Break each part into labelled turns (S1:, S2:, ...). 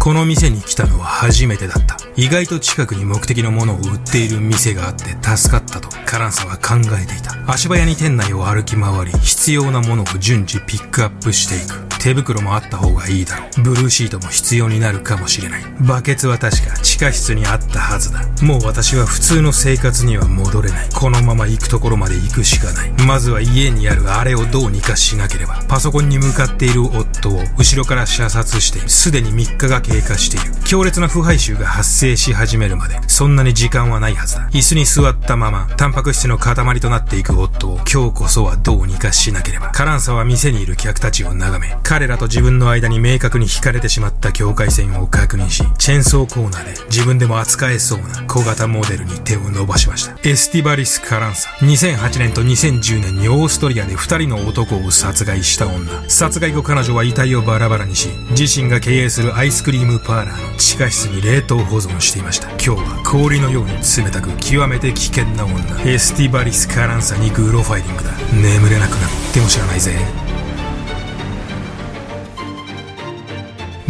S1: この店に来たのは初めてだった。意外と近くに目的のものを売っている店があって助かったとカランサは考えていた。足早に店内を歩き回り、必要なものを順次ピックアップしていく。手袋もあった方がいいだろう。ブルーシートも必要になるかもしれない。バケツは確か地下室にあったはずだ。もう私は普通の生活には戻れない。このまま行くところまで行くしかない。まずは家にあるあれをどうにかしなければ。パソコンに向かっている夫を後ろから射殺して、すでに3日が経過している。強烈な腐敗臭が発生し始めるまで、そんなに時間はないはずだ。椅子に座ったまま、タンパク質の塊となっていく夫を今日こそはどうにかしなければ。カランサは店にいる客たちを眺め、彼らと自分の間に明確に引かれてしまった境界線を確認し、チェーンソーコーナーで自分でも扱えそうな小型モデルに手を伸ばしました。エスティバリス・カランサ。2008年と2010年にオーストリアで2人の男を殺害した女。殺害後彼女は遺体をバラバラにし、自身が経営するアイスクリームパーラーの地下室に冷凍保存していました。今日は氷のように冷たく極めて危険な女。エスティバリス・カランサにグロファイリングだ。眠れなくなっても知らないぜ。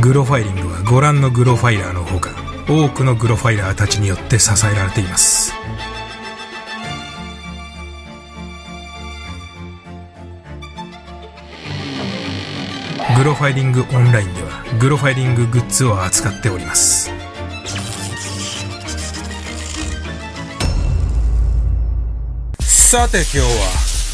S1: グロファイリングはご覧のグロファイラーのほか多くのグロファイラーたちによって支えられています。グロファイリングオンラインではグロファイリンググッズを扱っております。さて今日は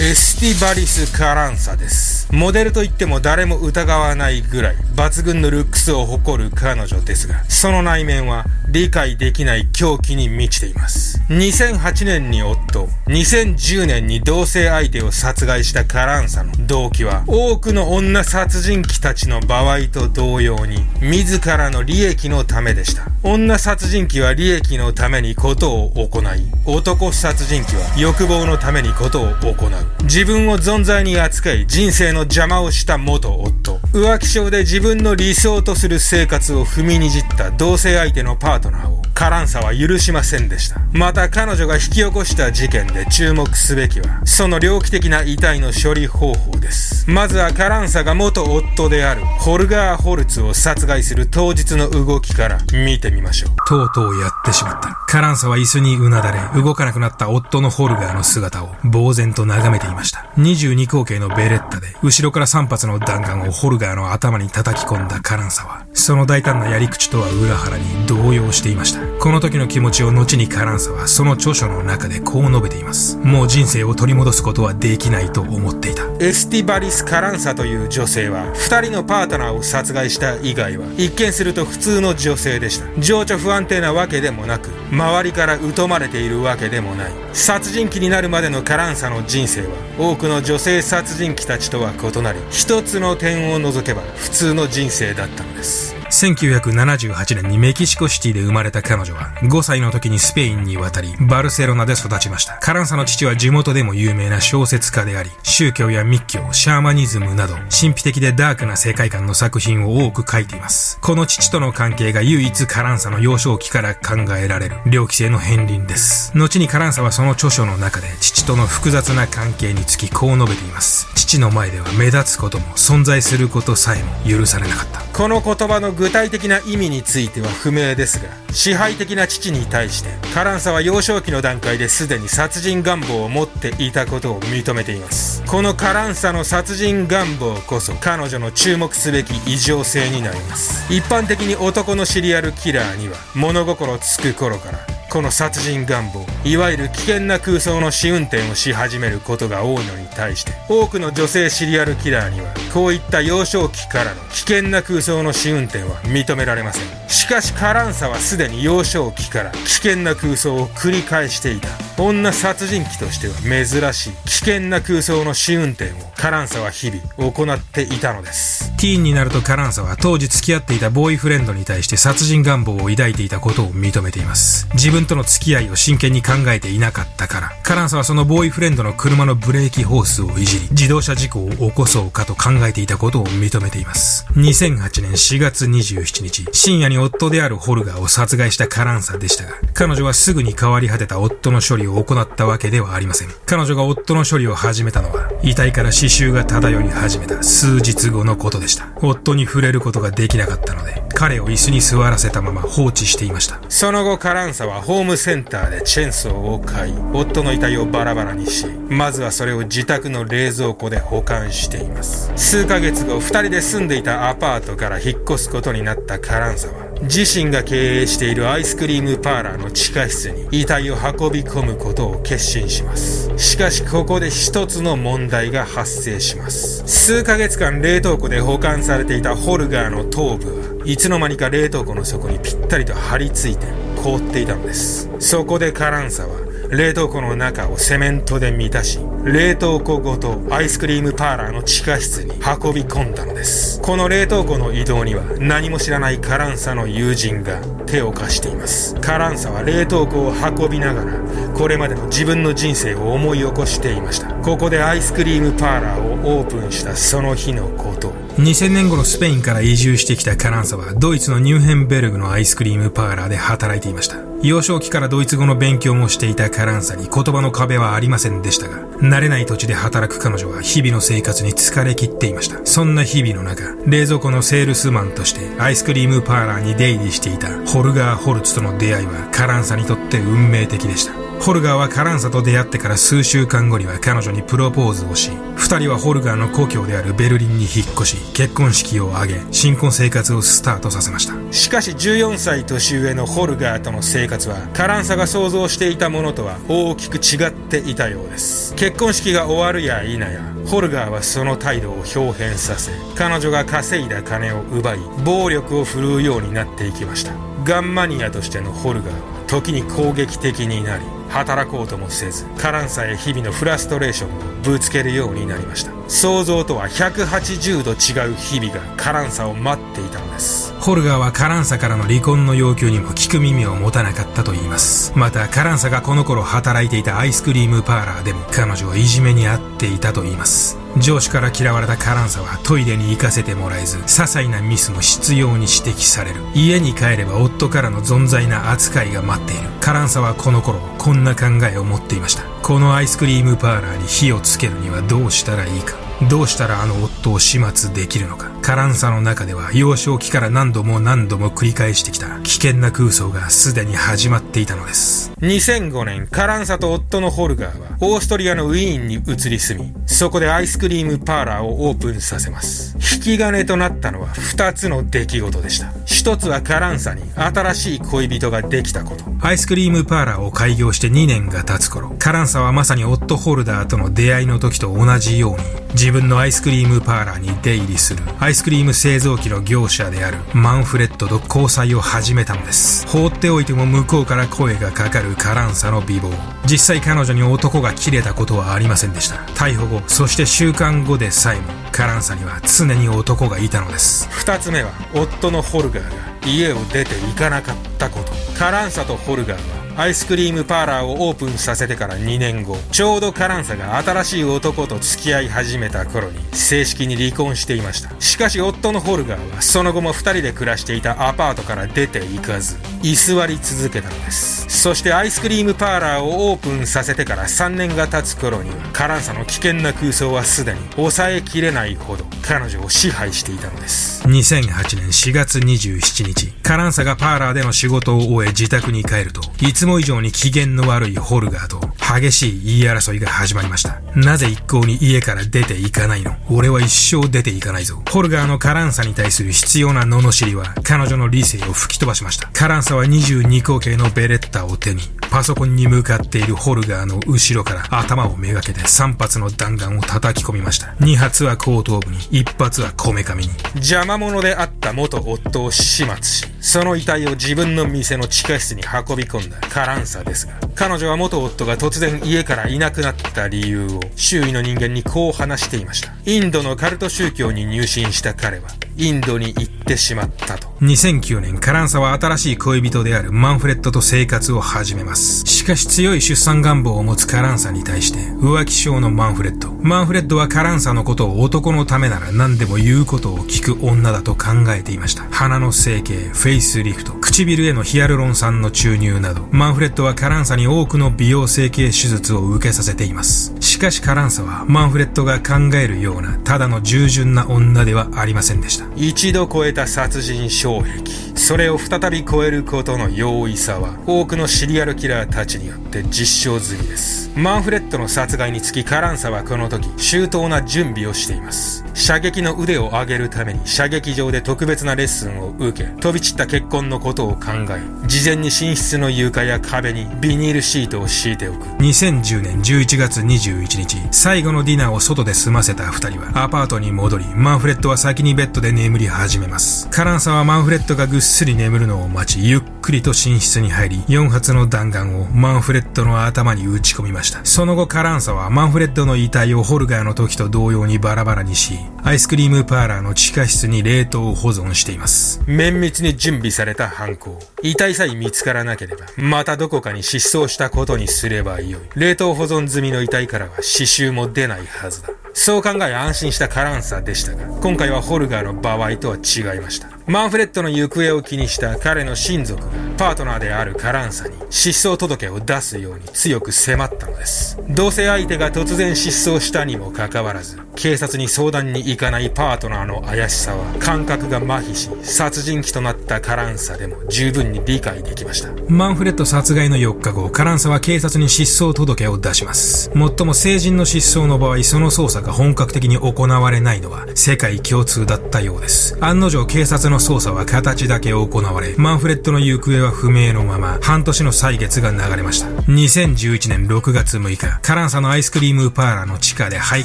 S1: エスティバリス・カランサです。モデルといっても誰も疑わないぐらい抜群のルックスを誇る彼女ですが、その内面は理解できない狂気に満ちています。2008年に夫、2010年に同性相手を殺害したカランサの動機は、多くの女殺人鬼たちの場合と同様に、自らの利益のためでした。女殺人鬼は利益のためにことを行い、男殺人鬼は欲望のためにことを行う。自分を存在に扱い、人生の邪魔をした元夫。浮気症で自分の理想とする生活を踏みにじった同性相手のパートナーをカランサは許しませんでした。また彼女が引き起こした事件で注目すべきは、その猟奇的な遺体の処理方法です。まずはカランサが元夫であるホルガー・ホルツを殺害する当日の動きから見てみましょう。とうとうやってしまった。カランサは椅子にうなだれ、動かなくなった夫のホルガーの姿を呆然と眺めていました。22口径のベレッタで、後ろから3発の弾丸をホルガーの頭に叩き込んだカランサは、その大胆なやり口とは裏腹に動揺していました。この時の気持ちを後にカランサはその著書の中でこう述べています。もう人生を取り戻すことはできないと思っていた。エスティバリス・カランサという女性は、二人のパートナーを殺害した以外は、一見すると普通の女性でした。情緒不安定なわけでもなく、周りから疎まれているわけでもない。殺人鬼になるまでのカランサの人生は、多くの女性殺人鬼たちとは異なり、一つの点を除けば普通の人生だったのです。1978年にメキシコシティで生まれた彼女は、5歳の時にスペインに渡り、バルセロナで育ちました。カランサの父は地元でも有名な小説家であり、宗教や密教、シャーマニズムなど、神秘的でダークな世界観の作品を多く書いています。この父との関係が唯一カランサの幼少期から考えられる、猟奇性の片鱗です。後にカランサはその著書の中で、父との複雑な関係につきこう述べています。父の前では目立つことも存在することさえも許されなかった。この言葉の具体的な意味については不明ですが、支配的な父に対して、カランサは幼少期の段階ですでに殺人願望を持っていたことを認めています。このカランサの殺人願望こそ彼女の注目すべき異常性になります。一般的に男のシリアルキラーには物心つく頃からこの殺人願望いわゆる危険な空想の試運転をし始めることが多いのに対して多くの女性シリアルキラーにはこういった幼少期からの危険な空想の試運転は認められません。しかしカランサはすでに幼少期から危険な空想を繰り返していた。女殺人鬼としては珍しい危険な空想の試運転をカランサは日々行っていたのです。
S2: ティーンになるとカランサは当時付き合っていたボーイフレンドに対して殺人願望を抱いていたことを認めています。自分との付き合いを真剣に考えていなかったからカランサはそのボーイフレンドの車のブレーキホースをいじり自動車事故を起こそうかと考えていたことを認めています。2008年4月27日深夜に夫であるホルガーを殺害したカランサでしたが彼女はすぐに変わり果てた夫の処理を行ったわけではありません。彼女が夫の処理を始めたのは遺体から刺繍が漂い始めた数日後のことでした。夫に触れることができなかったので彼を椅子に座らせたまま放置していました。
S1: その後カランサはホームセンターでチェーンソーを買い夫の遺体をバラバラにしまずはそれを自宅の冷蔵庫で保管しています。数ヶ月後二人で住んでいたアパートから引っ越すことになったカランサは自身が経営しているアイスクリームパーラーの地下室に。遺体を運び込むことを決心します。しかしここで一つの問題が発生します。数ヶ月間冷凍庫で保管されていたホルガーの頭部はいつの間にか冷凍庫の底にぴったりと張り付いて凍っていたのです。そこでカランサは冷凍庫の中をセメントで満たし冷凍庫ごとアイスクリームパーラーの地下室に運び込んだのです。この冷凍庫の移動には何も知らないカランサの友人が手を貸しています。カランサは冷凍庫を運びながらこれまでの自分の人生を思い起こしていました。ここでアイスクリームパーラーをオープンしたその日のこと。
S2: 2000年頃スペインから移住してきたカランサはドイツのニューヘンベルグのアイスクリームパーラーで働いていました。幼少期からドイツ語の勉強もしていたカランサに言葉の壁はありませんでしたが慣れない土地で働く彼女は日々の生活に疲れ切っていました。そんな日々の中冷蔵庫のセールスマンとしてアイスクリームパーラーに出入りしていたホルガー・ホルツとの出会いはカランサにとって運命的でした。ホルガーはカランサと出会ってから数週間後には彼女にプロポーズをし、二人はホルガーの故郷であるベルリンに引っ越し、結婚式を挙げ、新婚生活をスタートさせました。
S1: しかし14歳年上のホルガーとの生活は、カランサが想像していたものとは大きく違っていたようです。結婚式が終わるや否や、ホルガーはその態度を表変させ、彼女が稼いだ金を奪い、暴力を振るうようになっていきました。ガンマニアとしてのホルガーは、時に攻撃的になり、働こうともせずカランサへ日々のフラストレーションを。ぶつけるようになりました。想像とは180度違う日々がカランサを待っていたのです。
S2: ホルガーはカランサからの離婚の要求にも聞く耳を持たなかったと言います。またカランサがこの頃働いていたアイスクリームパーラーでも彼女はいじめに遭っていたと言います。上司から嫌われたカランサはトイレに行かせてもらえず些細なミスも執拗に指摘される。家に帰れば夫からの存在な扱いが待っている。カランサはこの頃こんな考えを持っていました。このアイスクリームパーラーに火をつけるにはどうしたらいいか。どうしたらあの夫を始末できるのか。カランサの中では幼少期から何度も何度も繰り返してきた危険な空想がすでに始まっていたのです。
S1: 2005年カランサと夫のホルガーはオーストリアのウィーンに移り住みそこでアイスクリームパーラーをオープンさせます。引き金となったのは2つの出来事でした。1つはカランサに新しい恋人ができたこと。
S2: アイスクリームパーラーを開業して2年が経つ頃カランサはまさに夫ホルダーとの出会いの時と同じように自分のアイスクリームパーラーに出入りする。アイスクリーム製造機の業者であるマンフレッドと交際を始めたのです。放っておいても向こうから声がかかるカランサの美貌。実際彼女に男が切れたことはありませんでした。逮捕後そして週間後でさえもカランサには常に男がいたのです。
S1: 2つ目は夫のホルガーが家を出て行かなかったこと。カランサとホルガーはアイスクリームパーラーをオープンさせてから2年後ちょうどカランサが新しい男と付き合い始めた頃に正式に離婚していました。しかし夫のホルガーはその後も2人で暮らしていたアパートから出て行かず居座り続けたのです。そしてアイスクリームパーラーをオープンさせてから3年が経つ頃にはカランサの危険な空想はすでに抑えきれないほど彼女を支配していたのです。
S2: 2008年4月27日カランサがパーラーでの仕事を終え自宅に帰るといつも以上に機嫌の悪いホルガーと激しい言い争いが始まりました。なぜ一向に家から出ていかないの？俺は一生出ていかないぞ。ホルガーのカランサに対する必要な罵りは彼女の理性を吹き飛ばしました。カランサは22口径のベレッタを手にパソコンに向かっているホルガーの後ろから頭をめがけて3発の弾丸を叩き込みました。2発は後頭部に1発はこめかみに。
S1: 邪魔者であった元夫を始末しその遺体を自分の店の地下室に運び込んだカランサですが
S3: 彼女は元夫が突然家からいなくなった理由を周囲の人間にこう話していました。インドのカルト宗教に入信した彼はインドに行ってしまったと。
S1: 2009年、カランサは新しい恋人であるマンフレットと生活を始めます。しかし強い出産願望を持つカランサに対して浮気症のマンフレット。マンフレットはカランサのことを男のためなら何でも言うことを聞く女だと考えていました。鼻の整形、フェイスリフト、唇へのヒアルロン酸の注入など、マンフレットはカランサに多くの美容整形手術を受けさせています。しかしカランサはマンフレットが考えるようなただの従順な女ではありませんでした。
S3: 一度超えた殺人障壁。それを再び超えることの容易さは多くのシリアルキラーたちによって実証済みです。マンフレットの殺害につきカランサはこの時周到な準備をしています。射撃の腕を上げるために射撃場で特別なレッスンを受け、飛び散った結婚のことを考え、事前に寝室の床や壁にビニールシートを敷いておく。
S1: 2010年11月21日、最後のディナーを外で済ませた二人はアパートに戻り、マンフレットは先にベッドで眠り始めます。カランサはマンフレットがぐっすり眠るのを待ち、ゆっくりと寝室に入り、4発の弾丸をマンフレットの頭に撃ち込みました。その後カランサはマンフレットの遺体をホルガーの時と同様にバラバラにし、アイスクリームパーラーの地下室に冷凍保存しています。
S3: 綿密に準備された犯行。遺体さえ見つからなければ、またどこかに失踪したことにすればよい。冷凍保存済みの遺体からは刺繍も出ないはずだ。そう考え安心したカランサでしたが、今回はホルガーの場合とは違いました。マンフレッドの行方を気にした彼の親族が、パートナーであるカランサに失踪届を出すように強く迫ったのです。同性相手が突然失踪したにもかかわらず、警察に相談に行かないパートナーの怪しさは、感覚が麻痺し、殺人鬼となったカランサでも十分に理解できました。
S1: マンフレット殺害の4日後、カランサは警察に失踪届を出します。もっとも成人の失踪の場合、その捜査が本格的に行われないのは世界共通だったようです。案の定警察の捜査は形だけ行われ、マンフレットの行方は不明のまま、半年の歳月が流れました。2011年6月6日、カランサのアイスクリームパーラーの地下で配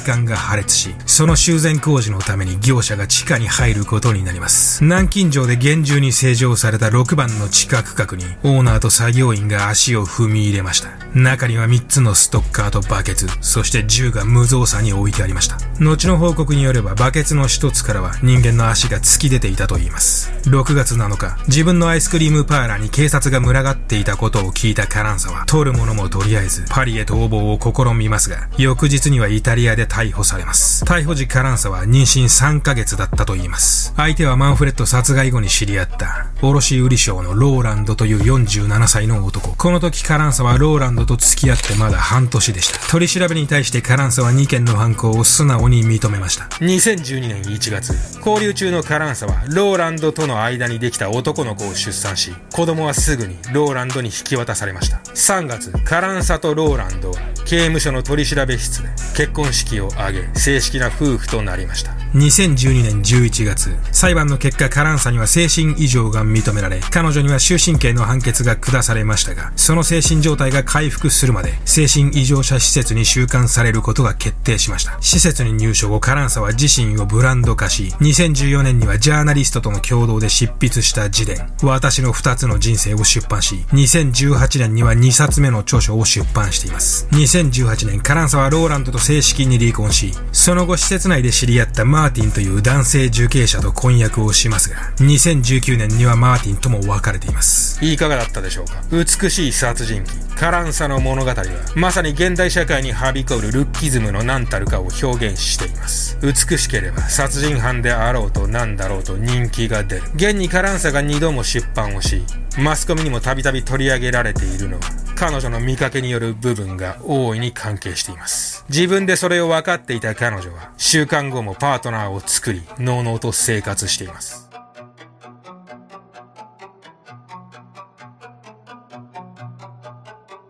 S1: 管が破裂し、その修繕工事のために業者が地下に入ることになります。南京錠で厳重に施錠された6番の地下区画に、オーナーと作業員が足を踏み入れました。中には3つのストッカーとバケツ、そして銃が無造作に置いてありました。後の報告によれば、バケツの1つからは人間の足が突き出ていたといいます。6月7日、自分のアイスクリームパーラーに警察が群がっていたことを聞いたカランサは、取るものもとりあえず、パリへ逃亡を試みますが、翌日にはイタリアで逮捕されます。逮捕時カランサは妊娠3ヶ月だったといいます。相手はマンフレット殺害後に知り合った、卸売商のローランドという47歳の男。この時カランサはローランドと付き合ってまだ半年でした。取り調べに対してカランサは2件の犯行を素直に認めました。
S3: 2012年1月、交流中のカランサはローランドとの間にできた男の子を出産し、子供はすぐにローランドに引き渡されました。3月、カランサとローランドは刑務所の取り調べ室で結婚式を挙げ、正式な夫婦となりました。
S1: 2012年11月、裁判の結果カランサには精神異常が認められ、彼女には終身刑の判決が下されましたが、その精神状態が回復するまで、精神異常者施設に収監されることが決定しました。施設に入所後、カランサは自身をブランド化し、2014年にはジャーナリストとの共同で執筆した自伝、私の二つの人生を出版し、2018年には2冊目の著書を出版しています。2018年、カランサはローランドと正式に離婚し、その後施設内で知り合ったマーティンという男性受刑者と婚約をしますが、2019年にはマーティンとも別れています。
S3: いかがだったでしょうか？美しい殺人鬼、カランサの物語は、まさに現代社会にはびこるルッキズムの何たるかを表現しています。美しければ殺人犯であろうと何だろうと人気が出る。現にカランサが2度も出版をし、マスコミにもたびたび取り上げられているのは、彼女の見かけによる部分が大いに関係しています。自分でそれを分かっていた彼女は、週間後もパートナーを作り、のうのうと生活しています。